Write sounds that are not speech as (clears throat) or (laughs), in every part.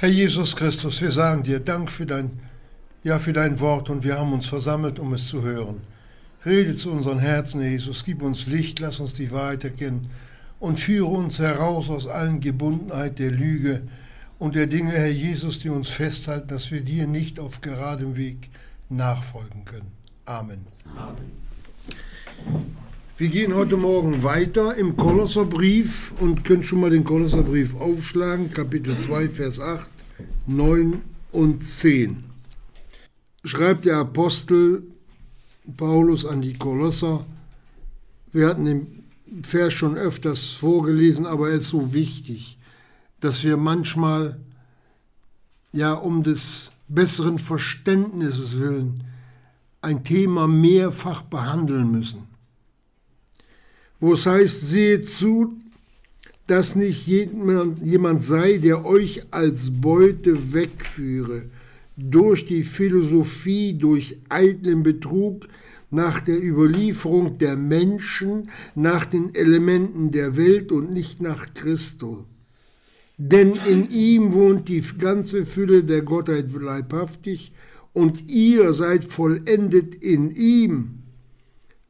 Herr Jesus Christus, wir sagen dir Dank für dein, ja, für dein Wort und wir haben uns versammelt, um es zu hören. Rede zu unseren Herzen, Jesus, gib uns Licht, lass uns die Wahrheit erkennen und führe uns heraus aus allen Gebundenheit der Lüge und der Dinge, Herr Jesus, die uns festhalten, dass wir dir nicht auf geradem Weg nachfolgen können. Amen. Amen. Wir gehen heute Morgen weiter im Kolosserbrief und können schon mal den Kolosserbrief aufschlagen, Kapitel 2, Vers 8, 9 und 10. Schreibt der Apostel Paulus an die Kolosser. Wir hatten den Vers schon öfters vorgelesen, aber er ist so wichtig, dass wir manchmal, ja, um des besseren Verständnisses willen, ein Thema mehrfach behandeln müssen wo es heißt, seht zu, dass nicht jemand, jemand sei, der euch als Beute wegführe, durch die Philosophie, durch eitlen Betrug, nach der Überlieferung der Menschen, nach den Elementen der Welt und nicht nach Christus. Denn in ihm wohnt die ganze Fülle der Gottheit leibhaftig, und ihr seid vollendet in ihm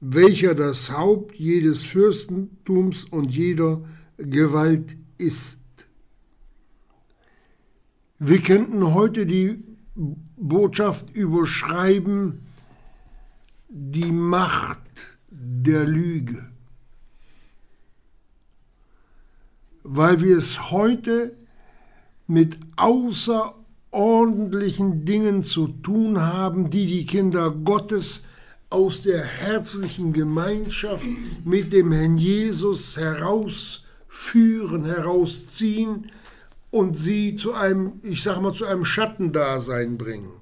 welcher das Haupt jedes Fürstentums und jeder Gewalt ist. Wir könnten heute die Botschaft überschreiben, die Macht der Lüge, weil wir es heute mit außerordentlichen Dingen zu tun haben, die die Kinder Gottes aus der herzlichen Gemeinschaft mit dem Herrn Jesus herausführen, herausziehen und sie zu einem, ich sag mal, zu einem Schattendasein bringen.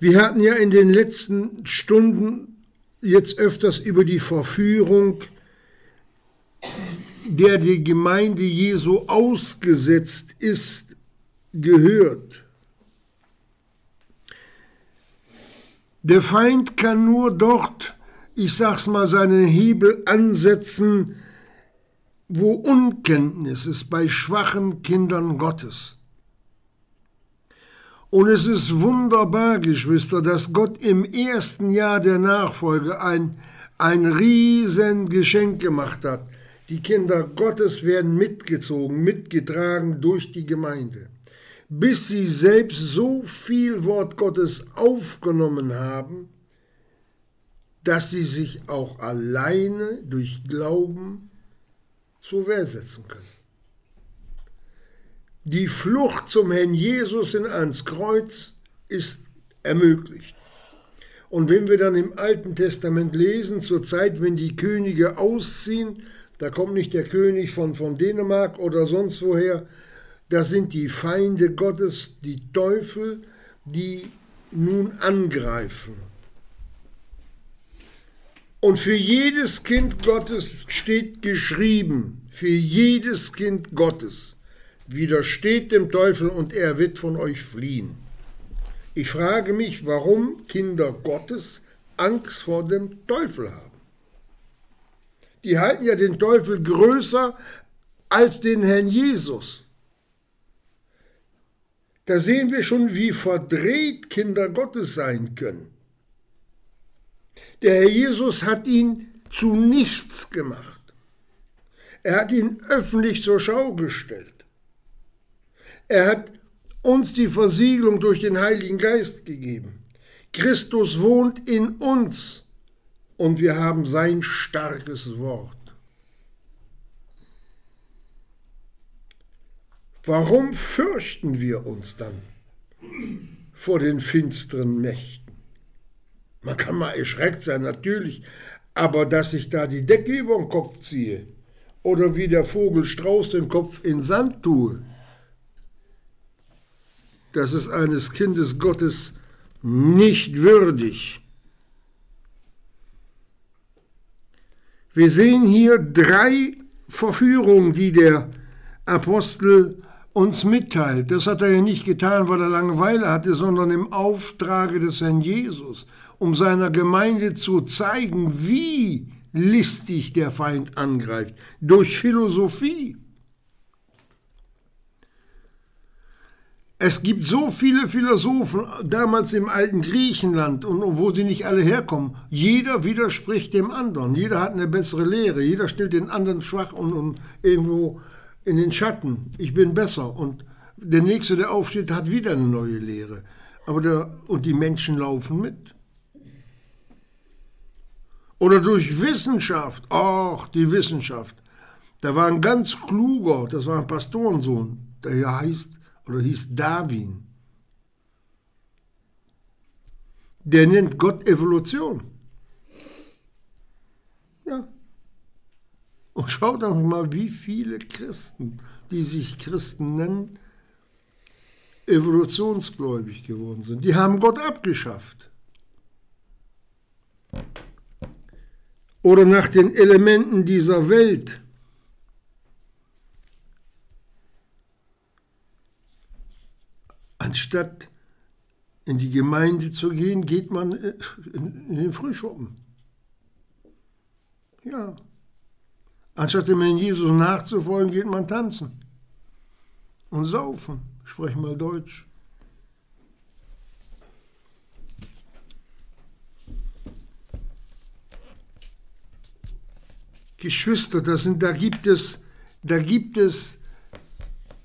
Wir hatten ja in den letzten Stunden jetzt öfters über die Verführung, der die Gemeinde Jesu ausgesetzt ist, gehört. Der Feind kann nur dort, ich sag's mal, seinen Hebel ansetzen, wo Unkenntnis ist, bei schwachen Kindern Gottes. Und es ist wunderbar, Geschwister, dass Gott im ersten Jahr der Nachfolge ein, ein riesen Geschenk gemacht hat. Die Kinder Gottes werden mitgezogen, mitgetragen durch die Gemeinde bis sie selbst so viel Wort Gottes aufgenommen haben, dass sie sich auch alleine durch Glauben zur Wehr setzen können. Die Flucht zum Herrn Jesus in ans Kreuz ist ermöglicht. Und wenn wir dann im Alten Testament lesen, zur Zeit, wenn die Könige ausziehen, da kommt nicht der König von, von Dänemark oder sonst woher, das sind die Feinde Gottes, die Teufel, die nun angreifen. Und für jedes Kind Gottes steht geschrieben, für jedes Kind Gottes widersteht dem Teufel und er wird von euch fliehen. Ich frage mich, warum Kinder Gottes Angst vor dem Teufel haben. Die halten ja den Teufel größer als den Herrn Jesus. Da sehen wir schon, wie verdreht Kinder Gottes sein können. Der Herr Jesus hat ihn zu nichts gemacht. Er hat ihn öffentlich zur Schau gestellt. Er hat uns die Versiegelung durch den Heiligen Geist gegeben. Christus wohnt in uns und wir haben sein starkes Wort. Warum fürchten wir uns dann vor den finsteren Mächten? Man kann mal erschreckt sein, natürlich, aber dass ich da die Decke über den Kopf ziehe oder wie der Vogel Strauß den Kopf in Sand tue, das ist eines Kindes Gottes nicht würdig. Wir sehen hier drei Verführungen, die der Apostel uns mitteilt. Das hat er ja nicht getan, weil er Langeweile hatte, sondern im Auftrage des Herrn Jesus, um seiner Gemeinde zu zeigen, wie listig der Feind angreift, durch Philosophie. Es gibt so viele Philosophen, damals im alten Griechenland, und, wo sie nicht alle herkommen. Jeder widerspricht dem anderen. Jeder hat eine bessere Lehre. Jeder stellt den anderen schwach und, und irgendwo in den Schatten. Ich bin besser. Und der Nächste, der aufsteht, hat wieder eine neue Lehre. Aber der, und die Menschen laufen mit. Oder durch Wissenschaft. Ach, die Wissenschaft. Da war ein ganz kluger, das war ein Pastorensohn, der heißt oder hieß Darwin. Der nennt Gott Evolution. Und schaut doch mal, wie viele Christen, die sich Christen nennen, evolutionsgläubig geworden sind. Die haben Gott abgeschafft. Oder nach den Elementen dieser Welt Anstatt in die Gemeinde zu gehen, geht man in, den Frühschuppen. Ja. Anstatt dem Herrn Jesus nachzufolgen, geht man tanzen und saufen. Sprech mal Deutsch. Geschwister, das sind, da gibt es, da gibt es,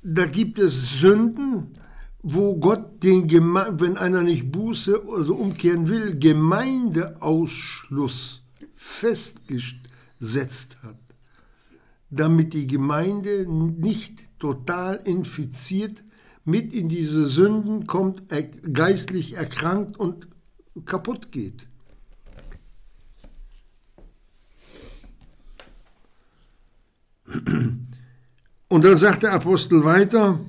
da gibt es Sünden, wo Gott den, Geme wenn einer nicht Buße oder umkehren will, Gemeindeausschluss festgesetzt hat, damit die Gemeinde nicht total infiziert mit in diese Sünden kommt, geistlich erkrankt und kaputt geht. Und dann sagt der Apostel weiter,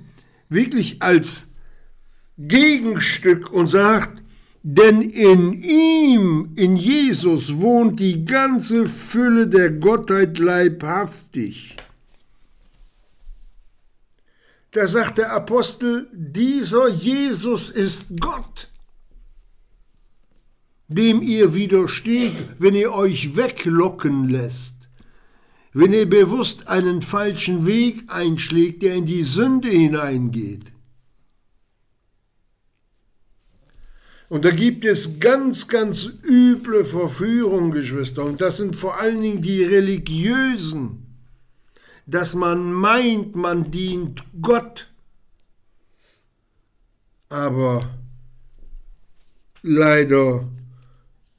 wirklich als Gegenstück und sagt, denn in ihm, in Jesus, wohnt die ganze Fülle der Gottheit leibhaftig. Da sagt der Apostel, dieser Jesus ist Gott, dem ihr widersteht, wenn ihr euch weglocken lässt, wenn ihr bewusst einen falschen Weg einschlägt, der in die Sünde hineingeht. Und da gibt es ganz, ganz üble Verführungen, Geschwister. Und das sind vor allen Dingen die religiösen, dass man meint, man dient Gott. Aber leider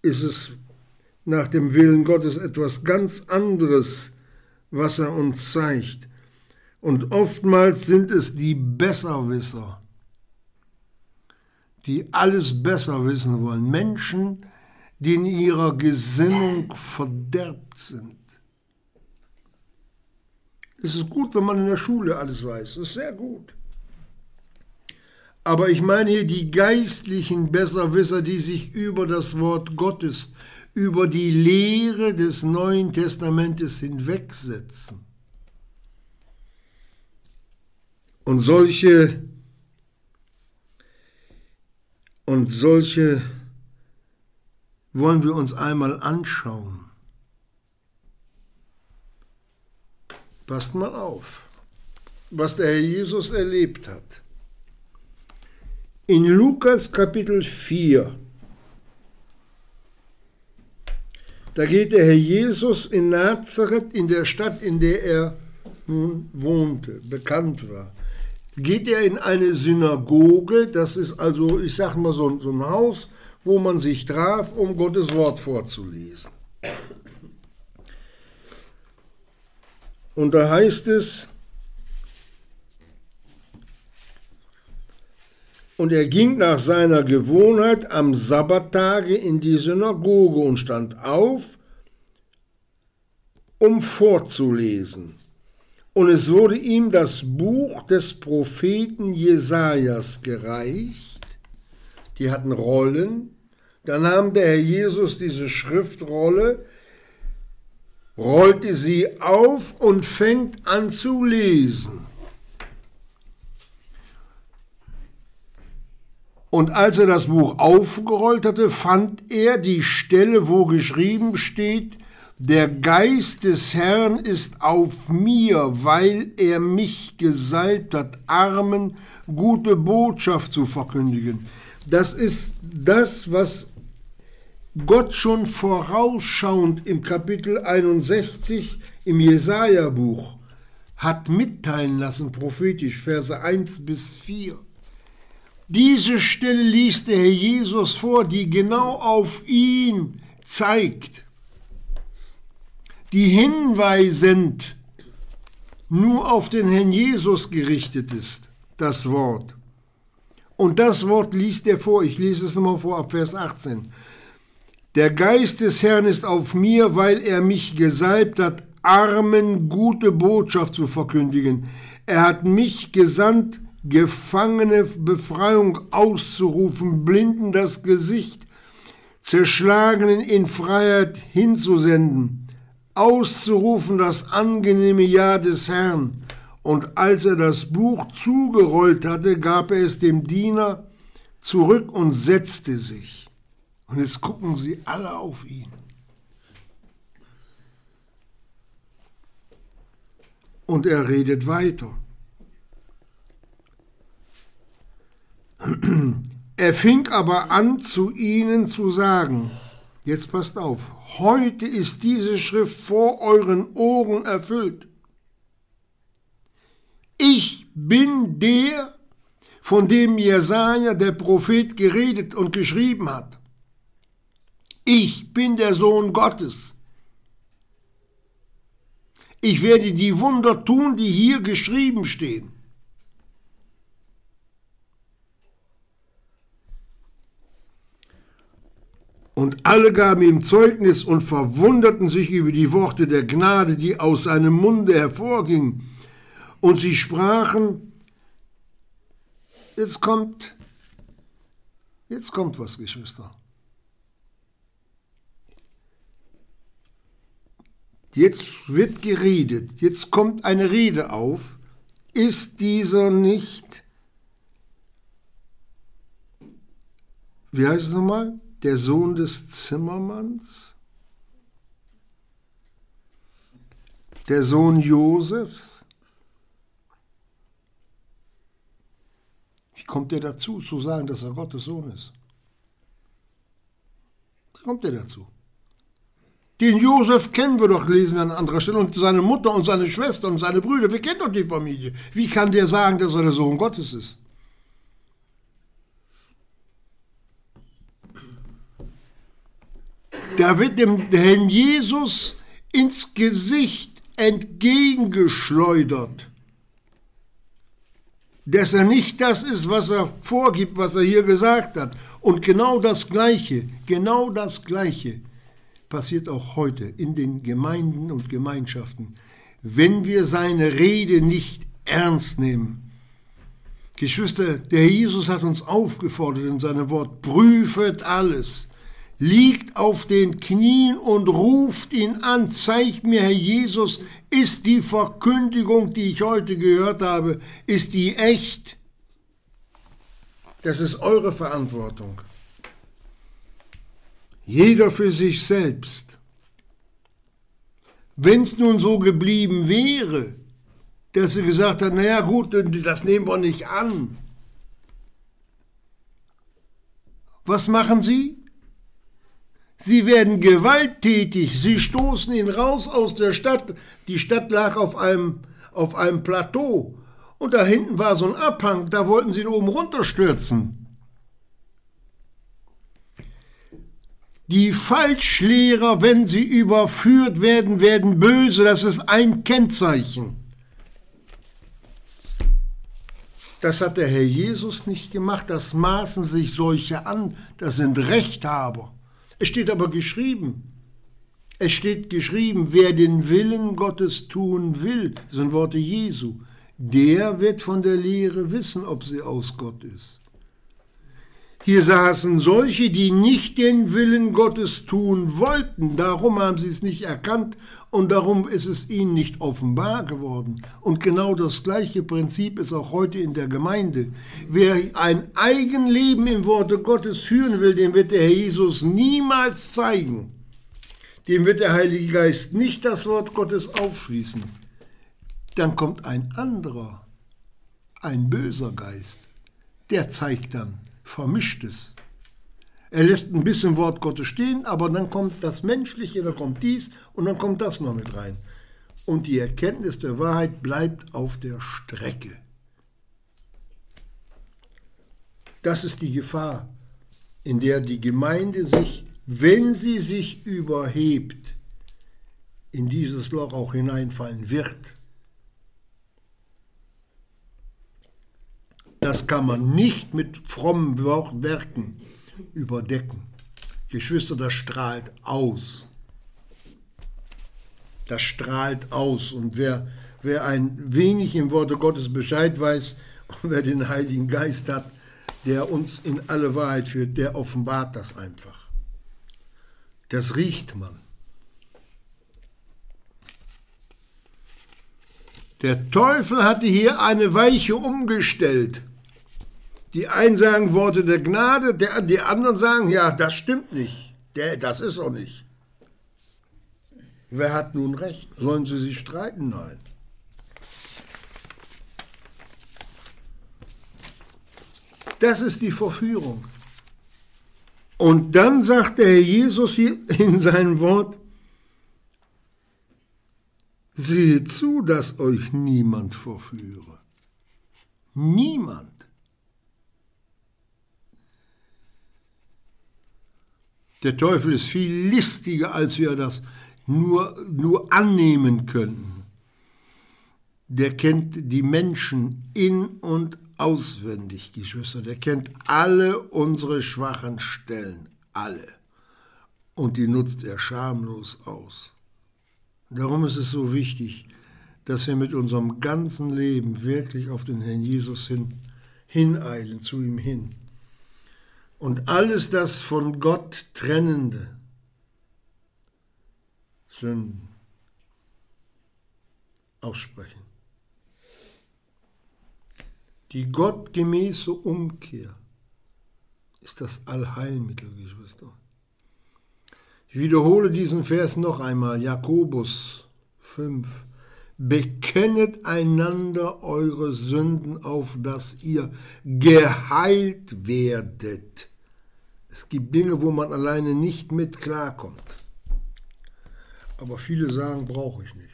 ist es nach dem Willen Gottes etwas ganz anderes, was er uns zeigt. Und oftmals sind es die Besserwisser die alles besser wissen wollen. Menschen, die in ihrer Gesinnung verderbt sind. Es ist gut, wenn man in der Schule alles weiß. Das ist sehr gut. Aber ich meine hier die geistlichen Besserwisser, die sich über das Wort Gottes, über die Lehre des Neuen Testamentes hinwegsetzen. Und solche und solche wollen wir uns einmal anschauen. Passt mal auf, was der Herr Jesus erlebt hat. In Lukas Kapitel 4, da geht der Herr Jesus in Nazareth, in der Stadt, in der er nun wohnte, bekannt war geht er in eine Synagoge, das ist also, ich sage mal, so, so ein Haus, wo man sich traf, um Gottes Wort vorzulesen. Und da heißt es, und er ging nach seiner Gewohnheit am Sabbattage in die Synagoge und stand auf, um vorzulesen. Und es wurde ihm das Buch des Propheten Jesajas gereicht. Die hatten Rollen. Da nahm der Herr Jesus diese Schriftrolle, rollte sie auf und fängt an zu lesen. Und als er das Buch aufgerollt hatte, fand er die Stelle, wo geschrieben steht, der Geist des Herrn ist auf mir, weil er mich gesalbt hat, Armen gute Botschaft zu verkündigen. Das ist das, was Gott schon vorausschauend im Kapitel 61 im Jesaja-Buch hat mitteilen lassen, prophetisch, Verse 1 bis 4. Diese Stelle liest der Herr Jesus vor, die genau auf ihn zeigt, die hinweisend nur auf den Herrn Jesus gerichtet ist, das Wort. Und das Wort liest er vor, ich lese es nochmal vor ab Vers 18. Der Geist des Herrn ist auf mir, weil er mich gesalbt hat, Armen gute Botschaft zu verkündigen. Er hat mich gesandt, Gefangene Befreiung auszurufen, Blinden das Gesicht, Zerschlagenen in Freiheit hinzusenden, auszurufen das angenehme Ja des Herrn. Und als er das Buch zugerollt hatte, gab er es dem Diener zurück und setzte sich. Und jetzt gucken sie alle auf ihn. Und er redet weiter. (clears throat) Er fing aber an, zu ihnen zu sagen, jetzt passt auf, heute ist diese Schrift vor euren Ohren erfüllt. Ich bin der, von dem Jesaja, der Prophet, geredet und geschrieben hat. Ich bin der Sohn Gottes. Ich werde die Wunder tun, die hier geschrieben stehen. Und alle gaben ihm Zeugnis und verwunderten sich über die Worte der Gnade, die aus seinem Munde hervorgingen. Und sie sprachen, jetzt kommt, jetzt kommt was, Geschwister. Jetzt wird geredet, jetzt kommt eine Rede auf. Ist dieser nicht, wie heißt es nochmal, der Sohn des Zimmermanns? Der Sohn Josefs? Wie kommt er dazu, zu sagen, dass er Gottes Sohn ist? Wie kommt er dazu? Den Josef kennen wir doch, lesen wir an anderer Stelle, und seine Mutter und seine Schwester und seine Brüder, wir kennen doch die Familie. Wie kann der sagen, dass er der Sohn Gottes ist? Da wird dem Herrn Jesus ins Gesicht entgegengeschleudert, dass er nicht das ist, was er vorgibt, was er hier gesagt hat. Und genau das Gleiche, genau das Gleiche passiert auch heute in den Gemeinden und Gemeinschaften, wenn wir seine Rede nicht ernst nehmen. Geschwister, der Jesus hat uns aufgefordert in seinem Wort, prüfet alles, liegt auf den Knien und ruft ihn an, zeigt mir, Herr Jesus, ist die Verkündigung, die ich heute gehört habe, ist die echt? Das ist eure Verantwortung. Jeder für sich selbst. Wenn es nun so geblieben wäre, dass sie gesagt hat, naja gut, das nehmen wir nicht an. Was machen sie? Sie werden gewalttätig, sie stoßen ihn raus aus der Stadt. Die Stadt lag auf einem, auf einem Plateau und da hinten war so ein Abhang, da wollten sie ihn oben runterstürzen. Die Falschlehrer, wenn sie überführt werden, werden böse. Das ist ein Kennzeichen. Das hat der Herr Jesus nicht gemacht. Das maßen sich solche an. Das sind Rechthaber. Es steht aber geschrieben. Es steht geschrieben, wer den Willen Gottes tun will, das sind Worte Jesu, der wird von der Lehre wissen, ob sie aus Gott ist. Hier saßen solche, die nicht den Willen Gottes tun wollten. Darum haben sie es nicht erkannt und darum ist es ihnen nicht offenbar geworden. Und genau das gleiche Prinzip ist auch heute in der Gemeinde. Wer ein Eigenleben im Worte Gottes führen will, dem wird der Herr Jesus niemals zeigen, dem wird der Heilige Geist nicht das Wort Gottes aufschließen. Dann kommt ein anderer, ein böser Geist, der zeigt dann Vermischtes. Er lässt ein bisschen Wort Gottes stehen, aber dann kommt das Menschliche, dann kommt dies und dann kommt das noch mit rein. Und die Erkenntnis der Wahrheit bleibt auf der Strecke. Das ist die Gefahr, in der die Gemeinde sich, wenn sie sich überhebt, in dieses Loch auch hineinfallen wird. Das kann man nicht mit frommen Werken überdecken. Geschwister, das strahlt aus. Das strahlt aus. Und wer, wer ein wenig im Worte Gottes Bescheid weiß und wer den Heiligen Geist hat, der uns in alle Wahrheit führt, der offenbart das einfach. Das riecht man. Der Teufel hatte hier eine Weiche umgestellt. Die einen sagen Worte der Gnade, der, die anderen sagen, ja, das stimmt nicht. Der, das ist auch nicht. Wer hat nun recht? Sollen sie sich streiten? Nein. Das ist die Verführung. Und dann sagt der Herr Jesus in seinem Wort, seht zu, dass euch niemand verführe. Niemand. Der Teufel ist viel listiger, als wir das nur, nur annehmen können. Der kennt die Menschen in und auswendig, Geschwister. Der kennt alle unsere schwachen Stellen, alle. Und die nutzt er schamlos aus. Darum ist es so wichtig, dass wir mit unserem ganzen Leben wirklich auf den Herrn Jesus hin, hineilen, zu ihm hin. Und alles das von Gott trennende, Sünden aussprechen die gottgemäße Umkehr ist das Allheilmittel, Geschwister. Ich wiederhole diesen Vers noch einmal, Jakobus 5. Bekennet einander eure Sünden, auf dass ihr geheilt werdet. Es gibt Dinge, wo man alleine nicht mit klarkommt. Aber viele sagen, brauche ich nicht.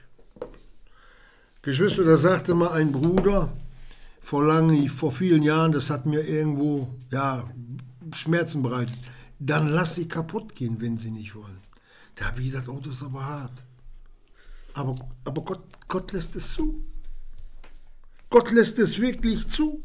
Geschwister, da sagte mal ein Bruder, vor langen, vor vielen Jahren, das hat mir irgendwo ja, Schmerzen bereitet. Dann lass sie kaputt gehen, wenn sie nicht wollen. Da habe ich gedacht, oh, das ist aber hart. Aber, aber Gott, Gott lässt es zu. Gott lässt es wirklich zu.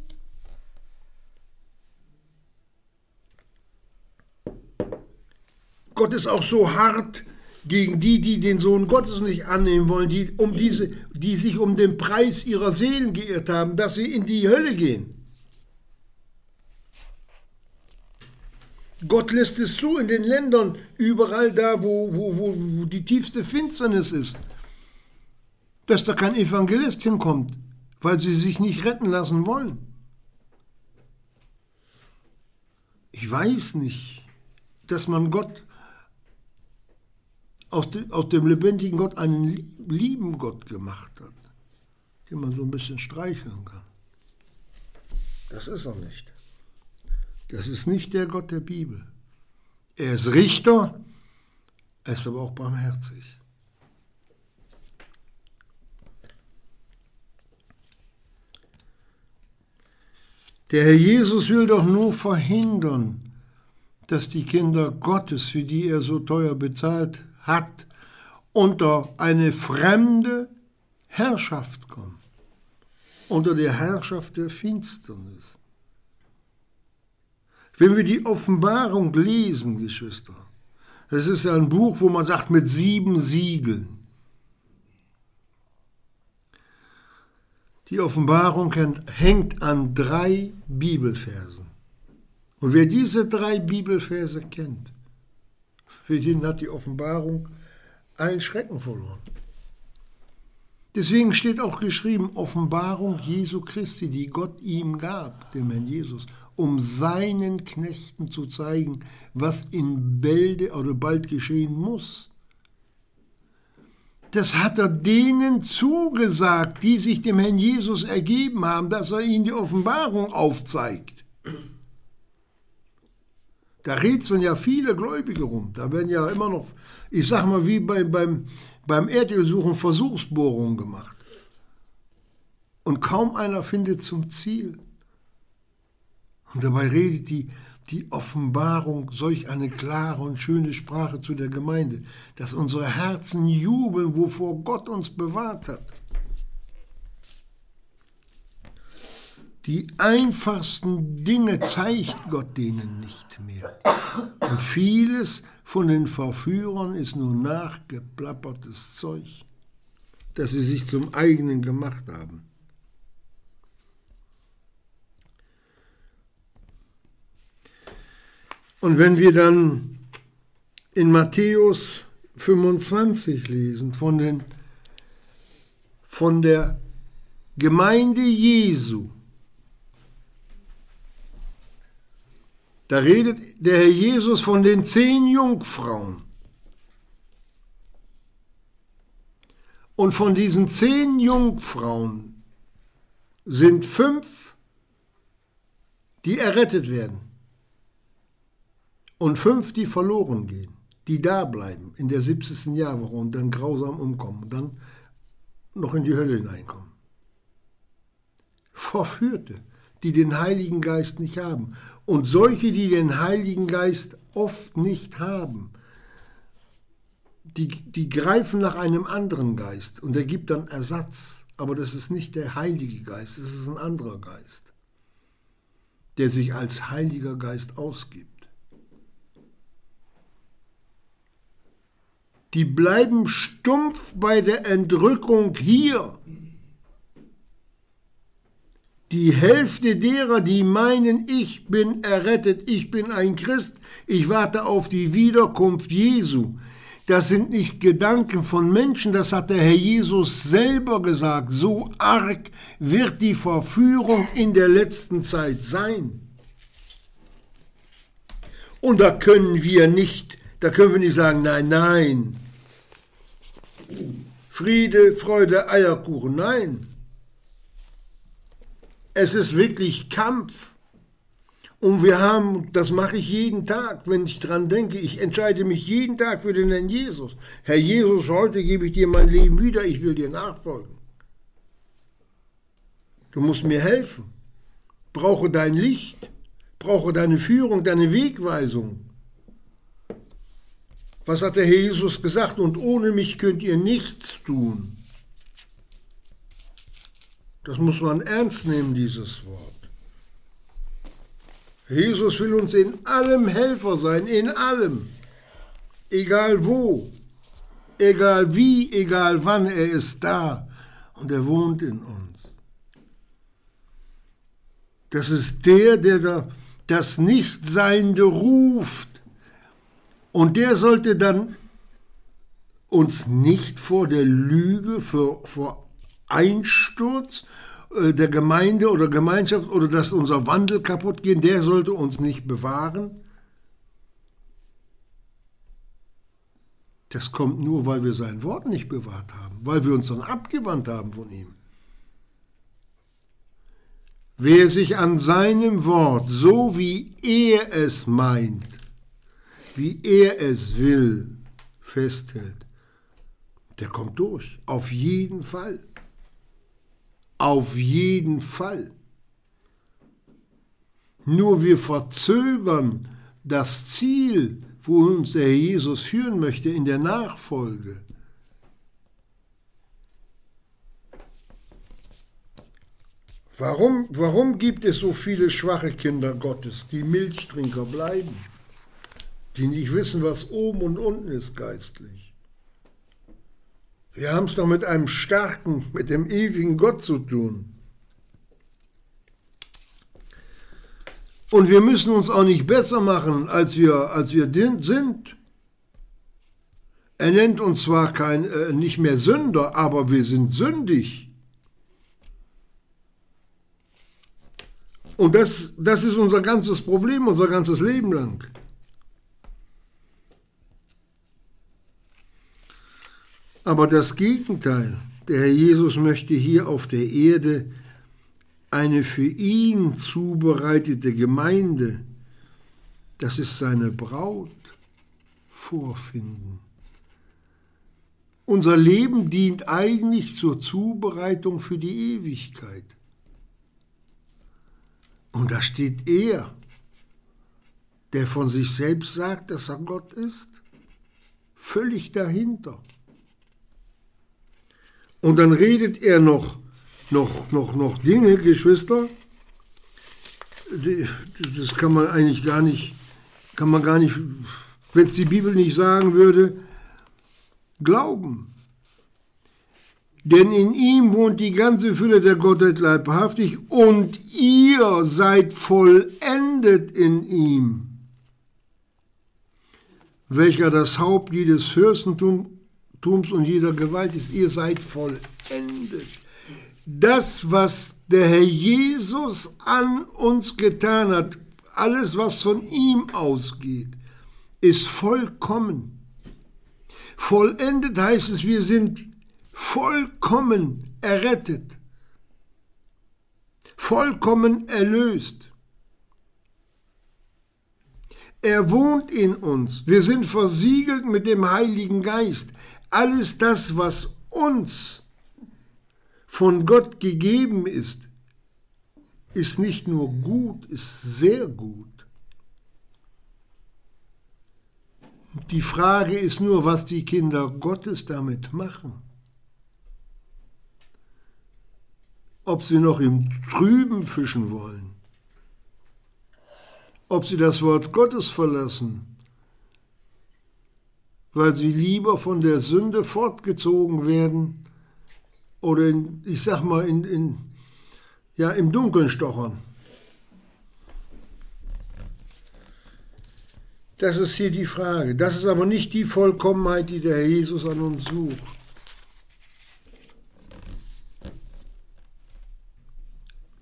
Gott ist auch so hart, gegen die, die den Sohn Gottes nicht annehmen wollen, die, um diese, die sich um den Preis ihrer Seelen geirrt haben, dass sie in die Hölle gehen. Gott lässt es zu in den Ländern, überall da, wo, wo, wo, wo die tiefste Finsternis ist, dass da kein Evangelist hinkommt, weil sie sich nicht retten lassen wollen. Ich weiß nicht, dass man Gott aus, de, aus dem lebendigen Gott einen lieben Gott gemacht hat, den man so ein bisschen streicheln kann. Das ist er nicht. Das ist nicht der Gott der Bibel. Er ist Richter, er ist aber auch barmherzig. Der Herr Jesus will doch nur verhindern, dass die Kinder Gottes, für die er so teuer bezahlt hat, unter eine fremde Herrschaft kommen, unter die Herrschaft der Finsternis. Wenn wir die Offenbarung lesen, Geschwister, es ist ein Buch, wo man sagt, mit sieben Siegeln. Die Offenbarung hängt an drei Bibelversen. Und wer diese drei Bibelverse kennt, für den hat die Offenbarung allen Schrecken verloren. Deswegen steht auch geschrieben, Offenbarung Jesu Christi, die Gott ihm gab, dem Herrn Jesus, um seinen Knechten zu zeigen, was in Bälde oder bald geschehen muss. das hat er denen zugesagt, die sich dem Herrn Jesus ergeben haben, dass er ihnen die Offenbarung aufzeigt. Da rätseln ja viele Gläubige rum. Da werden ja immer noch, ich sag mal, wie beim, beim, beim Erdölsuchen Versuchsbohrungen gemacht. Und kaum einer findet zum Ziel. Und dabei redet die die Offenbarung solch eine klare und schöne Sprache zu der Gemeinde, dass unsere Herzen jubeln, wovor Gott uns bewahrt hat. Die einfachsten Dinge zeigt Gott denen nicht mehr. Und vieles von den Verführern ist nur nachgeplappertes Zeug, das sie sich zum eigenen gemacht haben. Und wenn wir dann in Matthäus 25 lesen von, den, von der Gemeinde Jesu, da redet der Herr Jesus von den zehn Jungfrauen. Und von diesen zehn Jungfrauen sind fünf, die errettet werden und fünf, die verloren gehen, die da bleiben in der 70. Jahrwoche und dann grausam umkommen und dann noch in die Hölle hineinkommen. Verführte, die den Heiligen Geist nicht haben. Und solche, die den Heiligen Geist oft nicht haben, die, die greifen nach einem anderen Geist und er gibt dann Ersatz. Aber das ist nicht der Heilige Geist, es ist ein anderer Geist, der sich als Heiliger Geist ausgibt. die bleiben stumpf bei der Entrückung hier. Die Hälfte derer, die meinen, ich bin errettet, ich bin ein Christ, ich warte auf die Wiederkunft Jesu, das sind nicht Gedanken von Menschen, das hat der Herr Jesus selber gesagt. So arg wird die Verführung in der letzten Zeit sein. Und da können wir nicht, da können wir nicht sagen, nein, nein, Friede, Freude, Eierkuchen. Nein. Es ist wirklich Kampf. Und wir haben, das mache ich jeden Tag, wenn ich dran denke, ich entscheide mich jeden Tag für den Herrn Jesus. Herr Jesus, heute gebe ich dir mein Leben wieder, ich will dir nachfolgen. Du musst mir helfen. Brauche dein Licht, brauche deine Führung, deine Wegweisung. Was hat der Herr Jesus gesagt? Und ohne mich könnt ihr nichts tun. Das muss man ernst nehmen, dieses Wort. Jesus will uns in allem Helfer sein, in allem. Egal wo, egal wie, egal wann, er ist da und er wohnt in uns. Das ist der, der das Nichtseiende ruft und der sollte dann uns nicht vor der Lüge, vor, vor Einsturz äh, der Gemeinde oder Gemeinschaft oder dass unser Wandel kaputt gehen, der sollte uns nicht bewahren. Das kommt nur, weil wir sein Wort nicht bewahrt haben, weil wir uns dann abgewandt haben von ihm. Wer sich an seinem Wort, so wie er es meint, wie er es will, festhält, der kommt durch. Auf jeden Fall. Auf jeden Fall. Nur wir verzögern das Ziel, wo uns der Jesus führen möchte in der Nachfolge. Warum, warum gibt es so viele schwache Kinder Gottes, die Milchtrinker bleiben? die nicht wissen, was oben und unten ist geistlich. Wir haben es doch mit einem starken, mit dem ewigen Gott zu tun. Und wir müssen uns auch nicht besser machen, als wir, als wir sind. Er nennt uns zwar kein, äh, nicht mehr Sünder, aber wir sind sündig. Und das, das ist unser ganzes Problem, unser ganzes Leben lang. Aber das Gegenteil, der Herr Jesus möchte hier auf der Erde eine für ihn zubereitete Gemeinde, das ist seine Braut, vorfinden. Unser Leben dient eigentlich zur Zubereitung für die Ewigkeit. Und da steht er, der von sich selbst sagt, dass er Gott ist, völlig dahinter. Und dann redet er noch, noch, noch, noch Dinge, Geschwister, das kann man eigentlich gar nicht, kann man gar nicht, wenn es die Bibel nicht sagen würde, glauben. Denn in ihm wohnt die ganze Fülle der Gottheit leibhaftig und ihr seid vollendet in ihm, welcher das Haupt jedes Fürstentums Tums und jeder Gewalt ist. Ihr seid vollendet. Das, was der Herr Jesus an uns getan hat, alles, was von ihm ausgeht, ist vollkommen. Vollendet heißt es, wir sind vollkommen errettet, vollkommen erlöst. Er wohnt in uns. Wir sind versiegelt mit dem Heiligen Geist alles das, was uns von Gott gegeben ist, ist nicht nur gut, ist sehr gut. Die Frage ist nur, was die Kinder Gottes damit machen. Ob sie noch im Trüben fischen wollen, ob sie das Wort Gottes verlassen weil sie lieber von der Sünde fortgezogen werden oder in, ich sag mal in, in, ja, im Dunkeln stochern. Das ist hier die Frage. Das ist aber nicht die Vollkommenheit, die der Herr Jesus an uns sucht.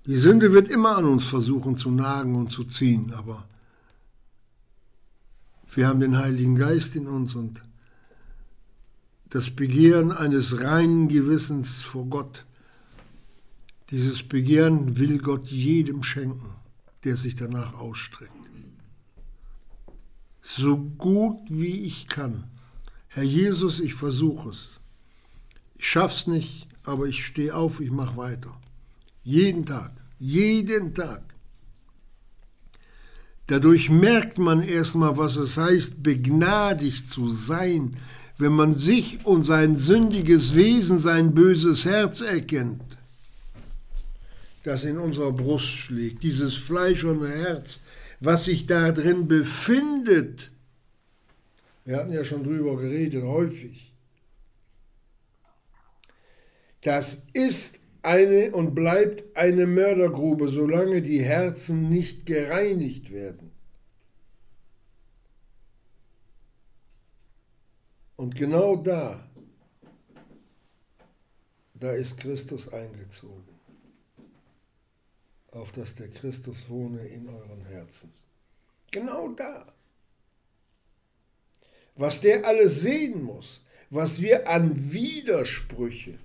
Die Sünde wird immer an uns versuchen zu nagen und zu ziehen, aber wir haben den Heiligen Geist in uns und das Begehren eines reinen Gewissens vor Gott. Dieses Begehren will Gott jedem schenken, der sich danach ausstreckt. So gut wie ich kann. Herr Jesus, ich versuche es. Ich schaff's nicht, aber ich stehe auf, ich mache weiter. Jeden Tag, jeden Tag. Dadurch merkt man erstmal, was es heißt, begnadigt zu sein, wenn man sich und sein sündiges Wesen, sein böses Herz erkennt, das in unserer Brust schlägt, dieses fleischerne Herz, was sich da drin befindet. Wir hatten ja schon drüber geredet, häufig. Das ist eine und bleibt eine Mördergrube, solange die Herzen nicht gereinigt werden. Und genau da, da ist Christus eingezogen, auf dass der Christus wohne in euren Herzen. Genau da. Was der alles sehen muss, was wir an Widersprüche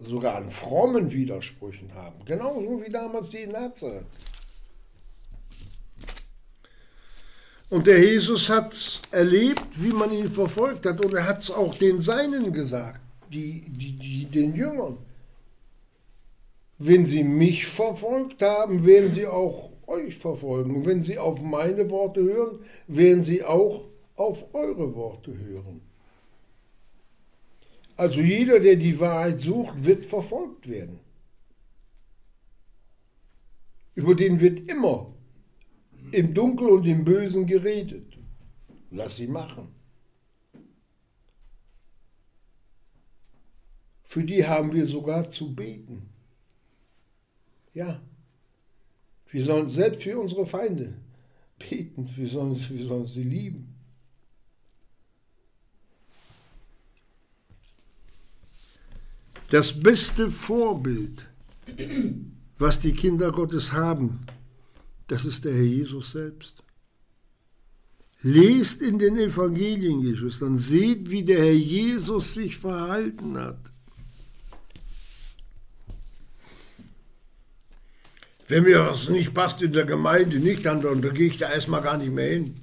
sogar an frommen Widersprüchen haben. Genauso wie damals die Nazareth. Und der Jesus hat erlebt, wie man ihn verfolgt hat. Und er hat es auch den Seinen gesagt, die, die, die, den Jüngern. Wenn sie mich verfolgt haben, werden sie auch euch verfolgen. Und wenn sie auf meine Worte hören, werden sie auch auf eure Worte hören. Also jeder, der die Wahrheit sucht, wird verfolgt werden. Über den wird immer im Dunkel und im Bösen geredet. Lass sie machen. Für die haben wir sogar zu beten. Ja, wir sollen selbst für unsere Feinde beten, wir sollen, wir sollen sie lieben. Das beste Vorbild, was die Kinder Gottes haben, das ist der Herr Jesus selbst. Lest in den Evangelien, Geschwistern, seht, wie der Herr Jesus sich verhalten hat. Wenn mir was nicht passt in der Gemeinde, nicht, dann, dann gehe ich da erstmal gar nicht mehr hin.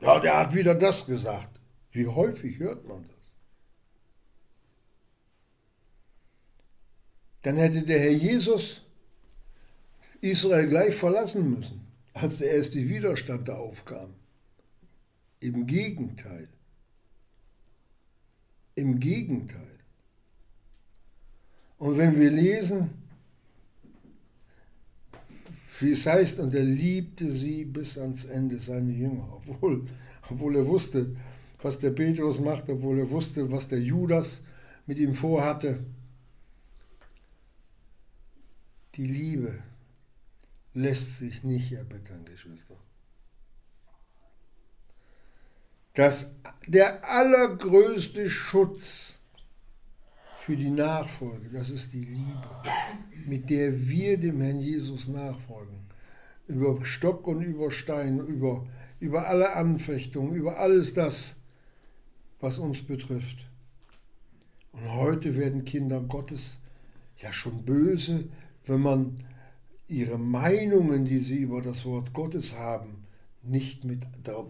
Ja, der hat wieder das gesagt. Wie häufig hört man das? Dann hätte der Herr Jesus Israel gleich verlassen müssen, als der erste Widerstand da aufkam. Im Gegenteil. Im Gegenteil. Und wenn wir lesen, wie es heißt, und er liebte sie bis ans Ende, seine Jünger, obwohl, obwohl er wusste, was der Petrus macht, obwohl er wusste, was der Judas mit ihm vorhatte. Die Liebe lässt sich nicht erbittern, Geschwister. Das, der allergrößte Schutz für die Nachfolge, das ist die Liebe, mit der wir dem Herrn Jesus nachfolgen. Über Stock und über Stein, über, über alle Anfechtungen, über alles das, was uns betrifft. Und heute werden Kinder Gottes ja schon böse, wenn man ihre Meinungen, die sie über das Wort Gottes haben, nicht, mit,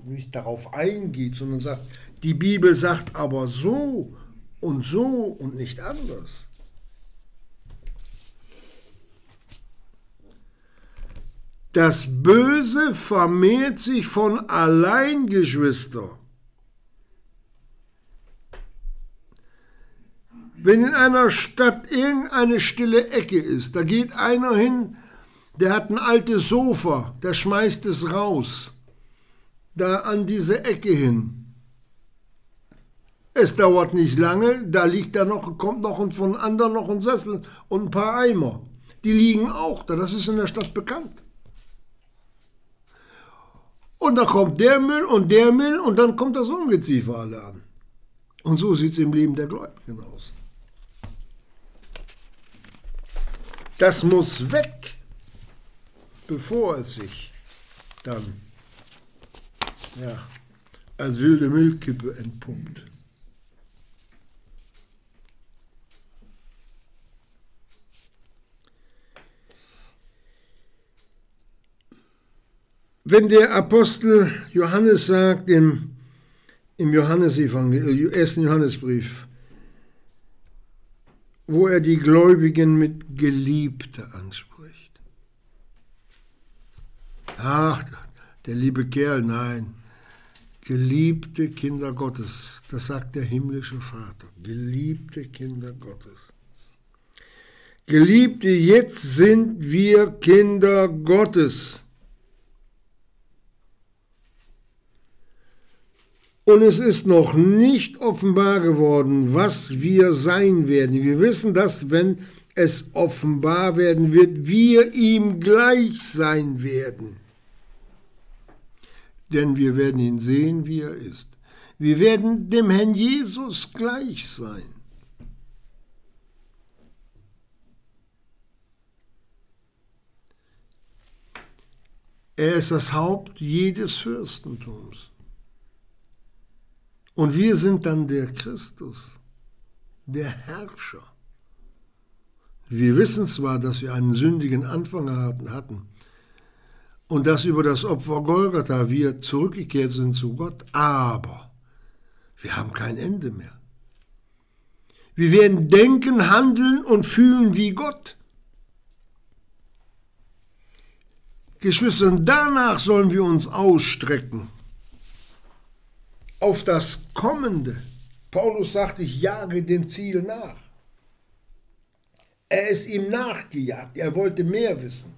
nicht darauf eingeht, sondern sagt, die Bibel sagt aber so und so und nicht anders. Das Böse vermehrt sich von allein, Geschwister. Wenn in einer Stadt irgendeine stille Ecke ist, da geht einer hin, der hat ein altes Sofa, der schmeißt es raus, da an diese Ecke hin. Es dauert nicht lange, da liegt da noch, kommt noch von anderen noch ein Sessel und ein paar Eimer. Die liegen auch da, das ist in der Stadt bekannt. Und da kommt der Müll und der Müll und dann kommt das Ungeziefer alle an. Und so sieht es im Leben der Gläubigen aus. Das muss weg, bevor es sich dann ja, als wilde Müllkippe entpumpt. Wenn der Apostel Johannes sagt im, im Johannesevangelium, äh, ersten Johannesbrief, wo er die Gläubigen mit Geliebte anspricht. Ach, der liebe Kerl, nein. Geliebte Kinder Gottes, das sagt der himmlische Vater. Geliebte Kinder Gottes. Geliebte, jetzt sind wir Kinder Gottes. Und es ist noch nicht offenbar geworden, was wir sein werden. Wir wissen, dass wenn es offenbar werden wird, wir ihm gleich sein werden. Denn wir werden ihn sehen, wie er ist. Wir werden dem Herrn Jesus gleich sein. Er ist das Haupt jedes Fürstentums. Und wir sind dann der Christus, der Herrscher. Wir wissen zwar, dass wir einen sündigen Anfang hatten und dass über das Opfer Golgatha wir zurückgekehrt sind zu Gott, aber wir haben kein Ende mehr. Wir werden denken, handeln und fühlen wie Gott. Geschwister, danach sollen wir uns ausstrecken auf das Kommende. Paulus sagt, ich jage dem Ziel nach. Er ist ihm nachgejagt, er wollte mehr wissen.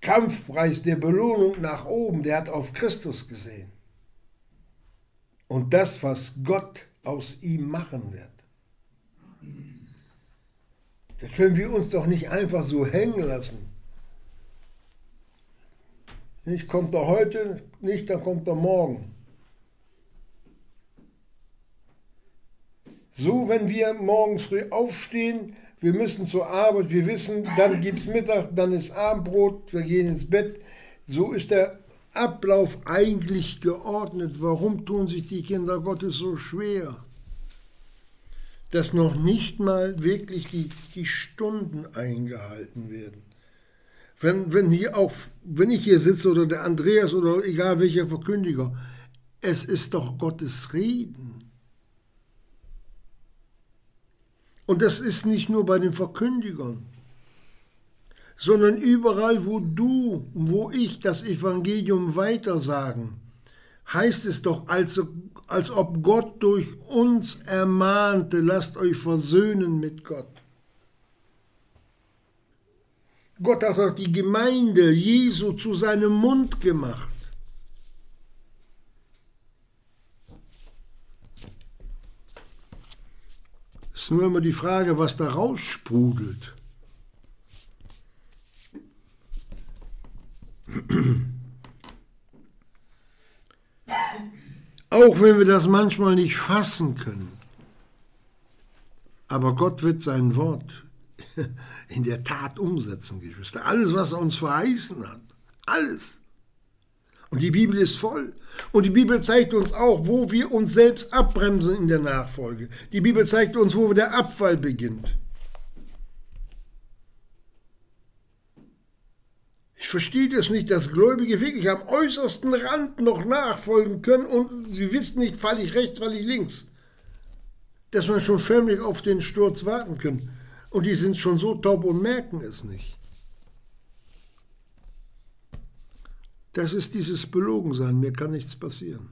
Kampfpreis der Belohnung nach oben, der hat auf Christus gesehen. Und das, was Gott aus ihm machen wird. Da können wir uns doch nicht einfach so hängen lassen. Nicht kommt er heute, nicht, dann kommt er morgen. So, wenn wir morgens früh aufstehen, wir müssen zur Arbeit, wir wissen, dann gibt es Mittag, dann ist Abendbrot, wir gehen ins Bett, So ist der Ablauf eigentlich geordnet. Warum tun sich die Kinder Gottes so schwer? Dass noch nicht mal wirklich die, die Stunden eingehalten werden. Wenn, wenn, hier auch, wenn ich hier sitze oder der Andreas oder egal welcher Verkündiger, es ist doch Gottes Reden. Und das ist nicht nur bei den Verkündigern sondern überall, wo du, wo ich das Evangelium weitersagen, heißt es doch, als, als ob Gott durch uns ermahnte, lasst euch versöhnen mit Gott. Gott hat auch die Gemeinde Jesu zu seinem Mund gemacht. Es ist nur immer die Frage, was da raussprudelt. Auch wenn wir das manchmal nicht fassen können. Aber Gott wird sein Wort (laughs) in der Tat umsetzen, Geschwister. Alles, was er uns verheißen hat. Alles. Und die Bibel ist voll. Und die Bibel zeigt uns auch, wo wir uns selbst abbremsen in der Nachfolge. Die Bibel zeigt uns, wo der Abfall beginnt. Ich verstehe das nicht, dass Gläubige wirklich am äußersten Rand noch nachfolgen können und sie wissen nicht, falle ich rechts, falle ich links. Dass man schon förmlich auf den Sturz warten kann. Und die sind schon so taub und merken es nicht. Das ist dieses Belogensein, mir kann nichts passieren.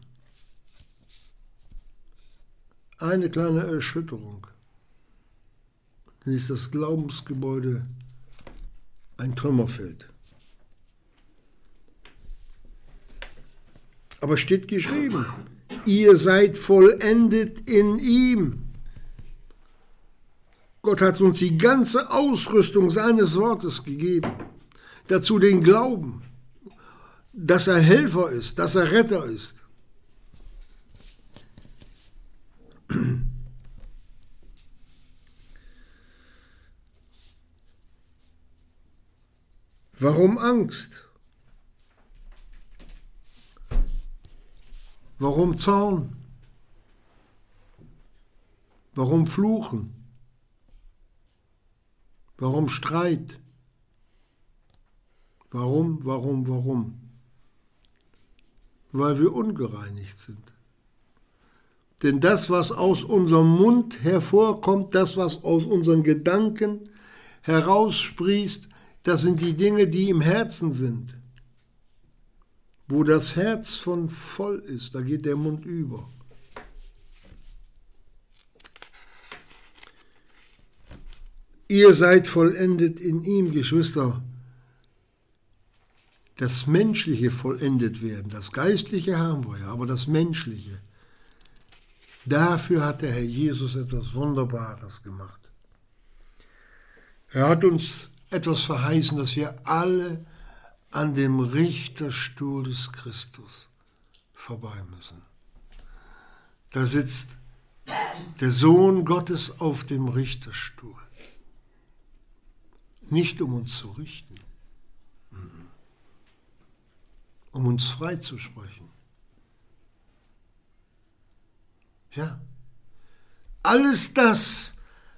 Eine kleine Erschütterung. Dann ist das Glaubensgebäude ein Trümmerfeld. Aber steht geschrieben, ihr seid vollendet in ihm. Gott hat uns die ganze Ausrüstung seines Wortes gegeben. Dazu den Glauben, dass er Helfer ist, dass er Retter ist. Warum Angst? Warum Zorn? Warum Fluchen? Warum Streit? Warum, warum, warum? Weil wir ungereinigt sind. Denn das, was aus unserem Mund hervorkommt, das, was aus unseren Gedanken heraussprießt, das sind die Dinge, die im Herzen sind. Wo das Herz von voll ist, da geht der Mund über. Ihr seid vollendet in ihm, Geschwister. Das Menschliche vollendet werden, das Geistliche haben wir ja, aber das Menschliche. Dafür hat der Herr Jesus etwas Wunderbares gemacht. Er hat uns etwas verheißen, dass wir alle an dem Richterstuhl des Christus vorbei müssen. Da sitzt der Sohn Gottes auf dem Richterstuhl. Nicht um uns zu richten, um uns freizusprechen. Ja, alles das,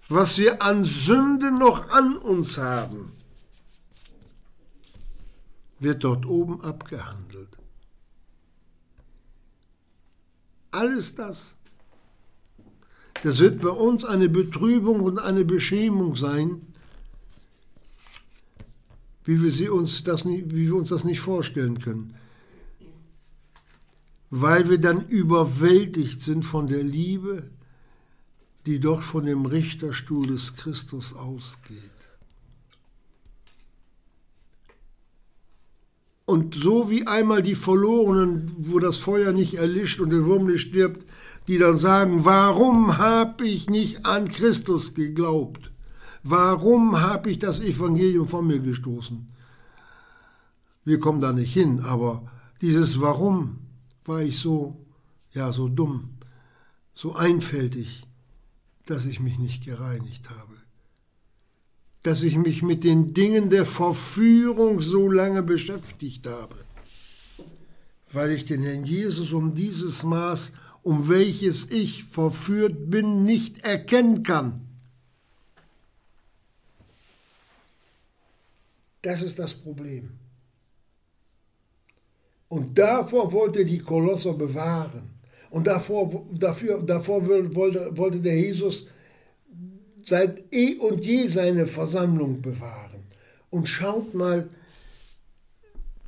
was wir an Sünde noch an uns haben, wird dort oben abgehandelt. Alles das. Das wird bei uns eine Betrübung und eine Beschämung sein, wie wir, sie uns das wie wir uns das nicht vorstellen können. Weil wir dann überwältigt sind von der Liebe, die doch von dem Richterstuhl des Christus ausgeht. Und so wie einmal die Verlorenen, wo das Feuer nicht erlischt und der Wurm nicht stirbt, die dann sagen, warum habe ich nicht an Christus geglaubt? Warum habe ich das Evangelium von mir gestoßen? Wir kommen da nicht hin, aber dieses Warum war ich so, ja, so dumm, so einfältig, dass ich mich nicht gereinigt habe. dass ich mich mit den Dingen der Verführung so lange beschäftigt habe, weil ich den Herrn Jesus um dieses Maß, um welches ich verführt bin, nicht erkennen kann. Das ist das Problem. Und davor wollte die Kolosser bewahren. Und davor, dafür, davor wollte, wollte der Jesus seit eh und je seine Versammlung bewahren. Und schaut mal,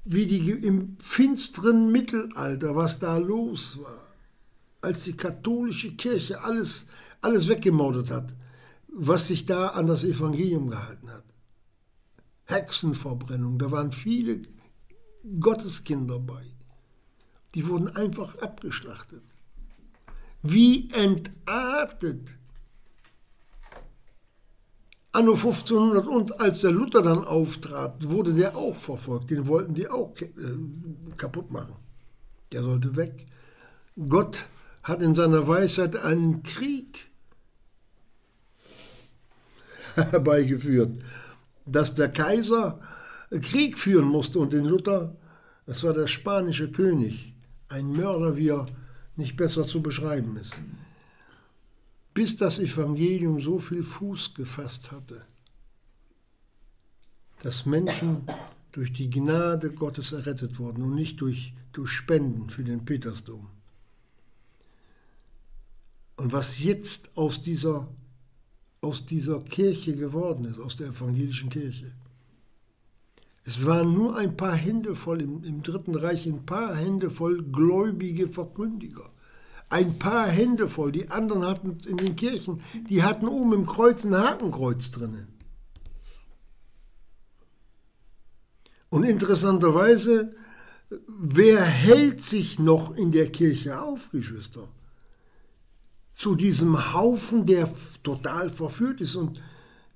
wie die im finsteren Mittelalter, was da los war, als die katholische Kirche alles, alles weggemordet hat, was sich da an das Evangelium gehalten hat. Hexenverbrennung, da waren viele Gotteskinder bei. Die wurden einfach abgeschlachtet. Wie entartet Anno 1500 und als der Luther dann auftrat, wurde der auch verfolgt. Den wollten die auch äh, kaputt machen. Der sollte weg. Gott hat in seiner Weisheit einen Krieg (laughs) herbeigeführt, dass der Kaiser Krieg führen musste und den Luther, das war der spanische König, ein Mörder, wie er nicht besser zu beschreiben ist bis das Evangelium so viel Fuß gefasst hatte, dass Menschen durch die Gnade Gottes errettet wurden und nicht durch, durch Spenden für den Petersdom. Und was jetzt aus dieser, aus dieser Kirche geworden ist, aus der evangelischen Kirche. Es waren nur ein paar Hände voll im, im Dritten Reich, ein paar Hände voll gläubige Verkündiger ein paar Hände voll. Die anderen hatten in den Kirchen, die hatten oben im Kreuz ein Hakenkreuz drinnen. Und interessanterweise, wer hält sich noch in der Kirche auf, Geschwister? Zu diesem Haufen, der total verführt ist. Und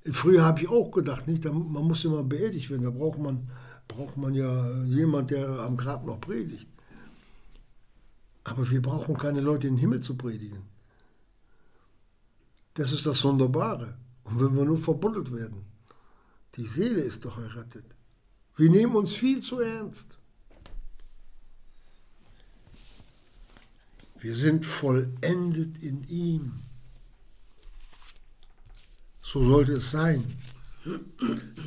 früher habe ich auch gedacht, nicht, man muss immer beerdigt werden, da braucht man, braucht man ja jemand, der am Grab noch predigt. Aber wir brauchen keine Leute in den Himmel zu predigen. Das ist das Sonderbare. Und wenn wir nur verbuddelt werden, die Seele ist doch errettet. Wir nehmen uns viel zu ernst. Wir sind vollendet in ihm. So sollte es sein.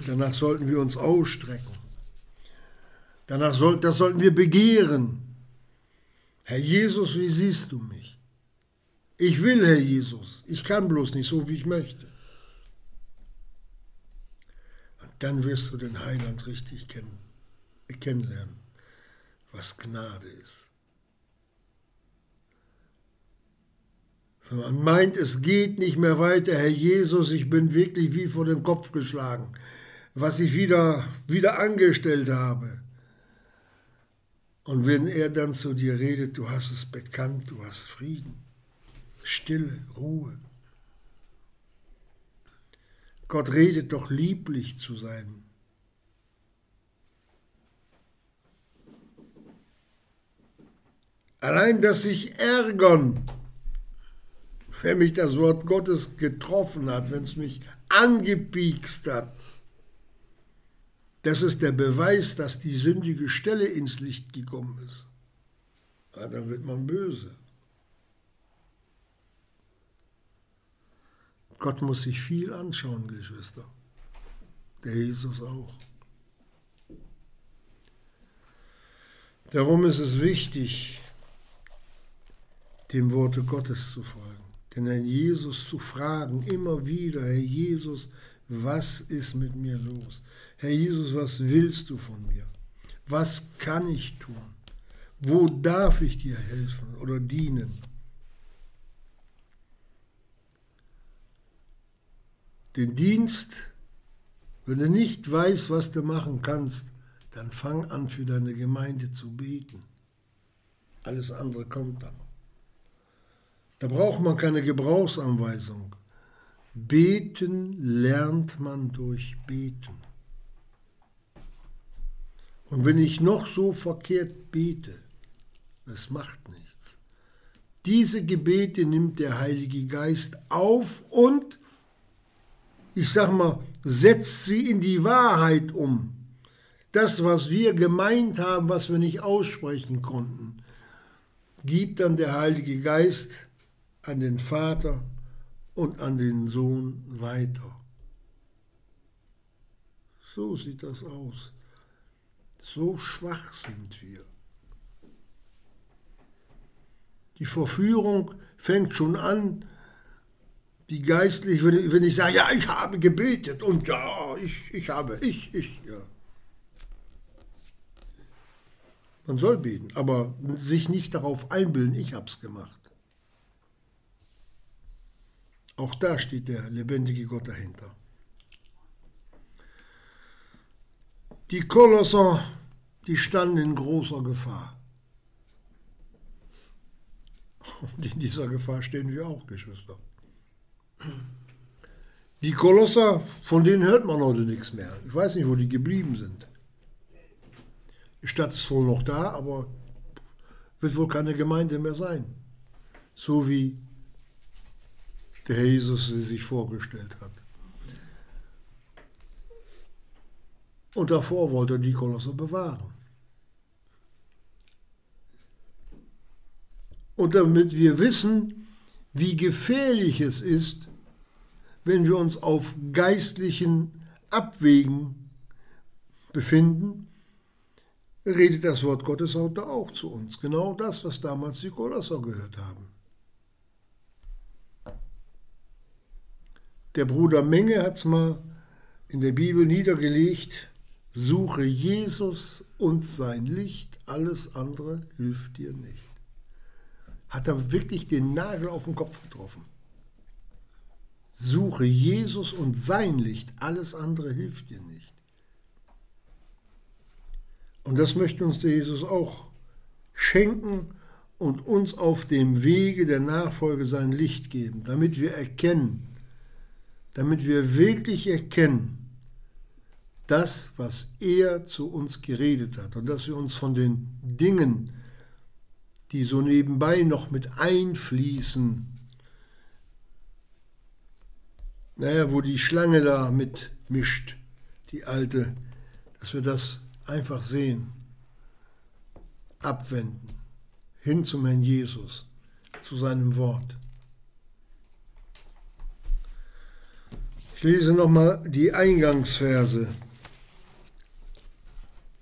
Danach sollten wir uns ausstrecken. Danach soll, das sollten wir begehren. Herr Jesus, wie siehst du mich? Ich will, Herr Jesus, ich kann bloß nicht so, wie ich möchte. Und dann wirst du den Heiland richtig kennen, kennenlernen, was Gnade ist. Man meint, es geht nicht mehr weiter, Herr Jesus, ich bin wirklich wie vor den Kopf geschlagen, was ich wieder, wieder angestellt habe. Und wenn er dann zu dir redet, du hast es bekannt, du hast Frieden, Stille, Ruhe. Gott redet doch lieblich zu sein. Allein das sich ärgern, wenn mich das Wort Gottes getroffen hat, wenn es mich angepiekst hat, das ist der Beweis, dass die sündige Stelle ins Licht gekommen ist. Ja, dann wird man böse. Gott muss sich viel anschauen, Geschwister. Der Jesus auch. Darum ist es wichtig, dem Worte Gottes zu folgen. Denn Herrn Jesus zu fragen, immer wieder, Herr Jesus, was ist mit mir los? Herr Jesus, was willst du von mir? Was kann ich tun? Wo darf ich dir helfen oder dienen? Den Dienst, wenn du nicht weißt, was du machen kannst, dann fang an für deine Gemeinde zu beten. Alles andere kommt dann. Da braucht man keine Gebrauchsanweisung. Beten lernt man durch Beten. Und wenn ich noch so verkehrt bete, das macht nichts. Diese Gebete nimmt der Heilige Geist auf und, ich sag mal, setzt sie in die Wahrheit um. Das, was wir gemeint haben, was wir nicht aussprechen konnten, gibt dann der Heilige Geist an den Vater und an den Sohn weiter. So sieht das aus. So schwach sind wir. Die Verführung fängt schon an, die geistlich, wenn ich sage, ja, ich habe gebetet und ja, ich, ich habe, ich, ich, ja. Man soll beten, aber sich nicht darauf einbilden, ich habe es gemacht. Auch da steht der lebendige Gott dahinter. Die Kolosser, die standen in großer Gefahr. Und in dieser Gefahr stehen wir auch, Geschwister. Die Kolosser, von denen hört man heute nichts mehr. Ich weiß nicht, wo die geblieben sind. Die Stadt ist wohl noch da, aber wird wohl keine Gemeinde mehr sein. So wie der Jesus sie sich vorgestellt hat. Und davor wollte er die Kolosser bewahren. Und damit wir wissen, wie gefährlich es ist, wenn wir uns auf geistlichen Abwägen befinden, redet das Wort Gottes heute auch zu uns. Genau das, was damals die Kolosser gehört haben. Der Bruder Menge hat es mal in der Bibel niedergelegt, suche Jesus und sein Licht, alles andere hilft dir nicht. Hat er wirklich den Nagel auf den Kopf getroffen. Suche Jesus und sein Licht, alles andere hilft dir nicht. Und das möchte uns der Jesus auch schenken und uns auf dem Wege der Nachfolge sein Licht geben, damit wir erkennen, damit wir wirklich erkennen, das, was er zu uns geredet hat und dass wir uns von den Dingen, die so nebenbei noch mit einfließen, naja, wo die Schlange da mitmischt, die alte, dass wir das einfach sehen, abwenden, hin zum Herrn Jesus, zu seinem Wort. Ich lese nochmal die Eingangsverse.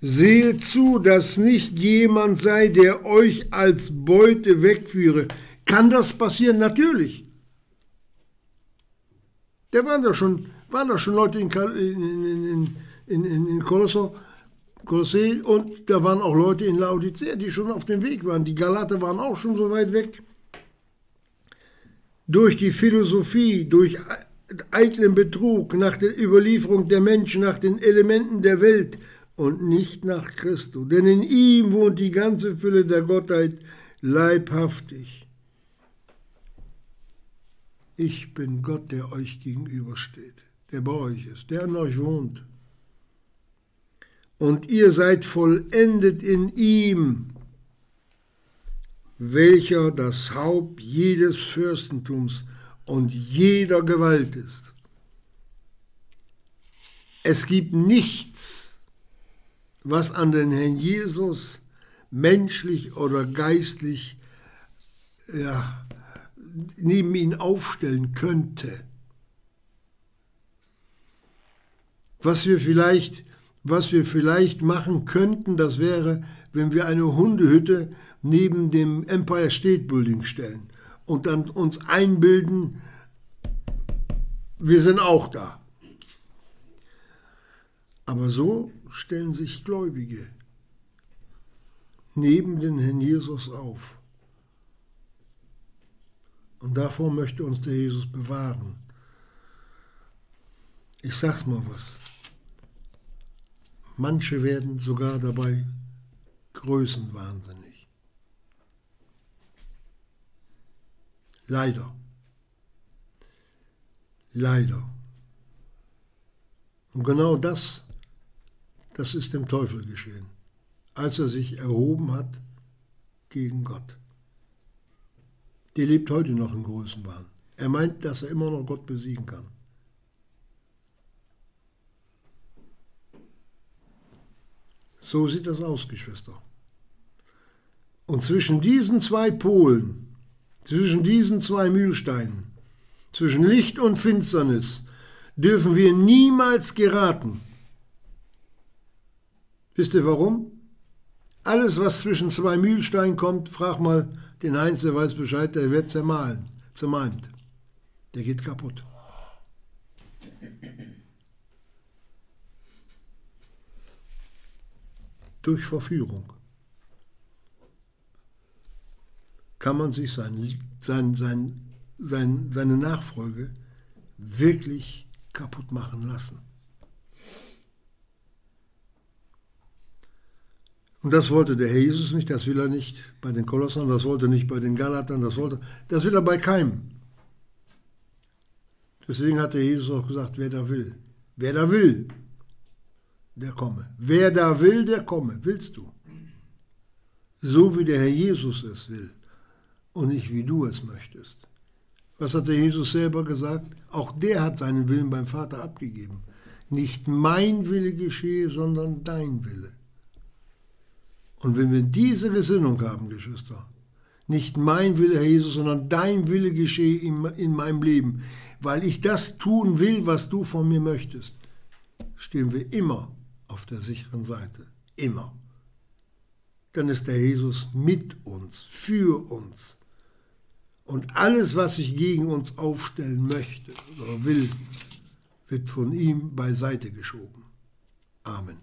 Seht zu, dass nicht jemand sei, der euch als Beute wegführe. Kann das passieren? Natürlich. Da waren da schon, waren da schon Leute in, in, in, in, in Kolosso, Kolossee und da waren auch Leute in Laodicea, die schon auf dem Weg waren. Die Galater waren auch schon so weit weg. Durch die Philosophie, durch eitlen Betrug, nach der Überlieferung der Menschen, nach den Elementen der Welt und nicht nach Christus. Denn in ihm wohnt die ganze Fülle der Gottheit leibhaftig. Ich bin Gott, der euch gegenübersteht, der bei euch ist, der an euch wohnt. Und ihr seid vollendet in ihm, welcher das Haupt jedes Fürstentums und jeder Gewalt ist. Es gibt nichts, was an den Herrn Jesus menschlich oder geistlich ja, neben ihn aufstellen könnte. Was wir vielleicht, was wir vielleicht machen könnten, das wäre, wenn wir eine Hundehütte neben dem Empire State Building stellen und dann uns einbilden, wir sind auch da. Aber so stellen sich Gläubige neben den Herrn Jesus auf. Und davor möchte uns der Jesus bewahren. Ich sag's mal was. Manche werden sogar dabei größenwahnsinnig. Leider. Leider. Und genau das, das ist dem Teufel geschehen, als er sich erhoben hat gegen Gott. Der lebt heute noch in Größenwahn. Er meint, dass er immer noch Gott besiegen kann. So sieht das aus, Geschwister. Und zwischen diesen zwei Polen zwischen diesen zwei Mühlsteinen, zwischen Licht und Finsternis, dürfen wir niemals geraten. Wisst ihr warum? Alles, was zwischen zwei Mühlsteinen kommt, frag mal den Heinz, der weiß Bescheid, der wird zermahlen, zermalmt. Der geht kaputt. Durch Verführung kann man sich sein, sein, sein, sein, seine Nachfolge wirklich kaputt machen lassen. Und das wollte der Herr Jesus nicht, das will er nicht bei den Kolossern, das wollte er nicht bei den Galatern, das wollte, das will er bei keinem. Deswegen hat der Jesus auch gesagt, wer da will, wer da will, der komme. Wer da will, der komme. Willst du? So wie der Herr Jesus es will und nicht wie du es möchtest. Was hat der Jesus selber gesagt? Auch der hat seinen Willen beim Vater abgegeben. Nicht mein Wille geschehe, sondern dein Wille. Und wenn wir diese Gesinnung haben, Geschwister, nicht mein Wille, Herr Jesus, sondern dein Wille geschehe in, in meinem Leben, weil ich das tun will, was du von mir möchtest, stehen wir immer auf der sicheren Seite. Immer. Dann ist der Jesus mit uns, für uns. Und alles, was sich gegen uns aufstellen möchte oder will, wird von ihm beiseite geschoben. Amen.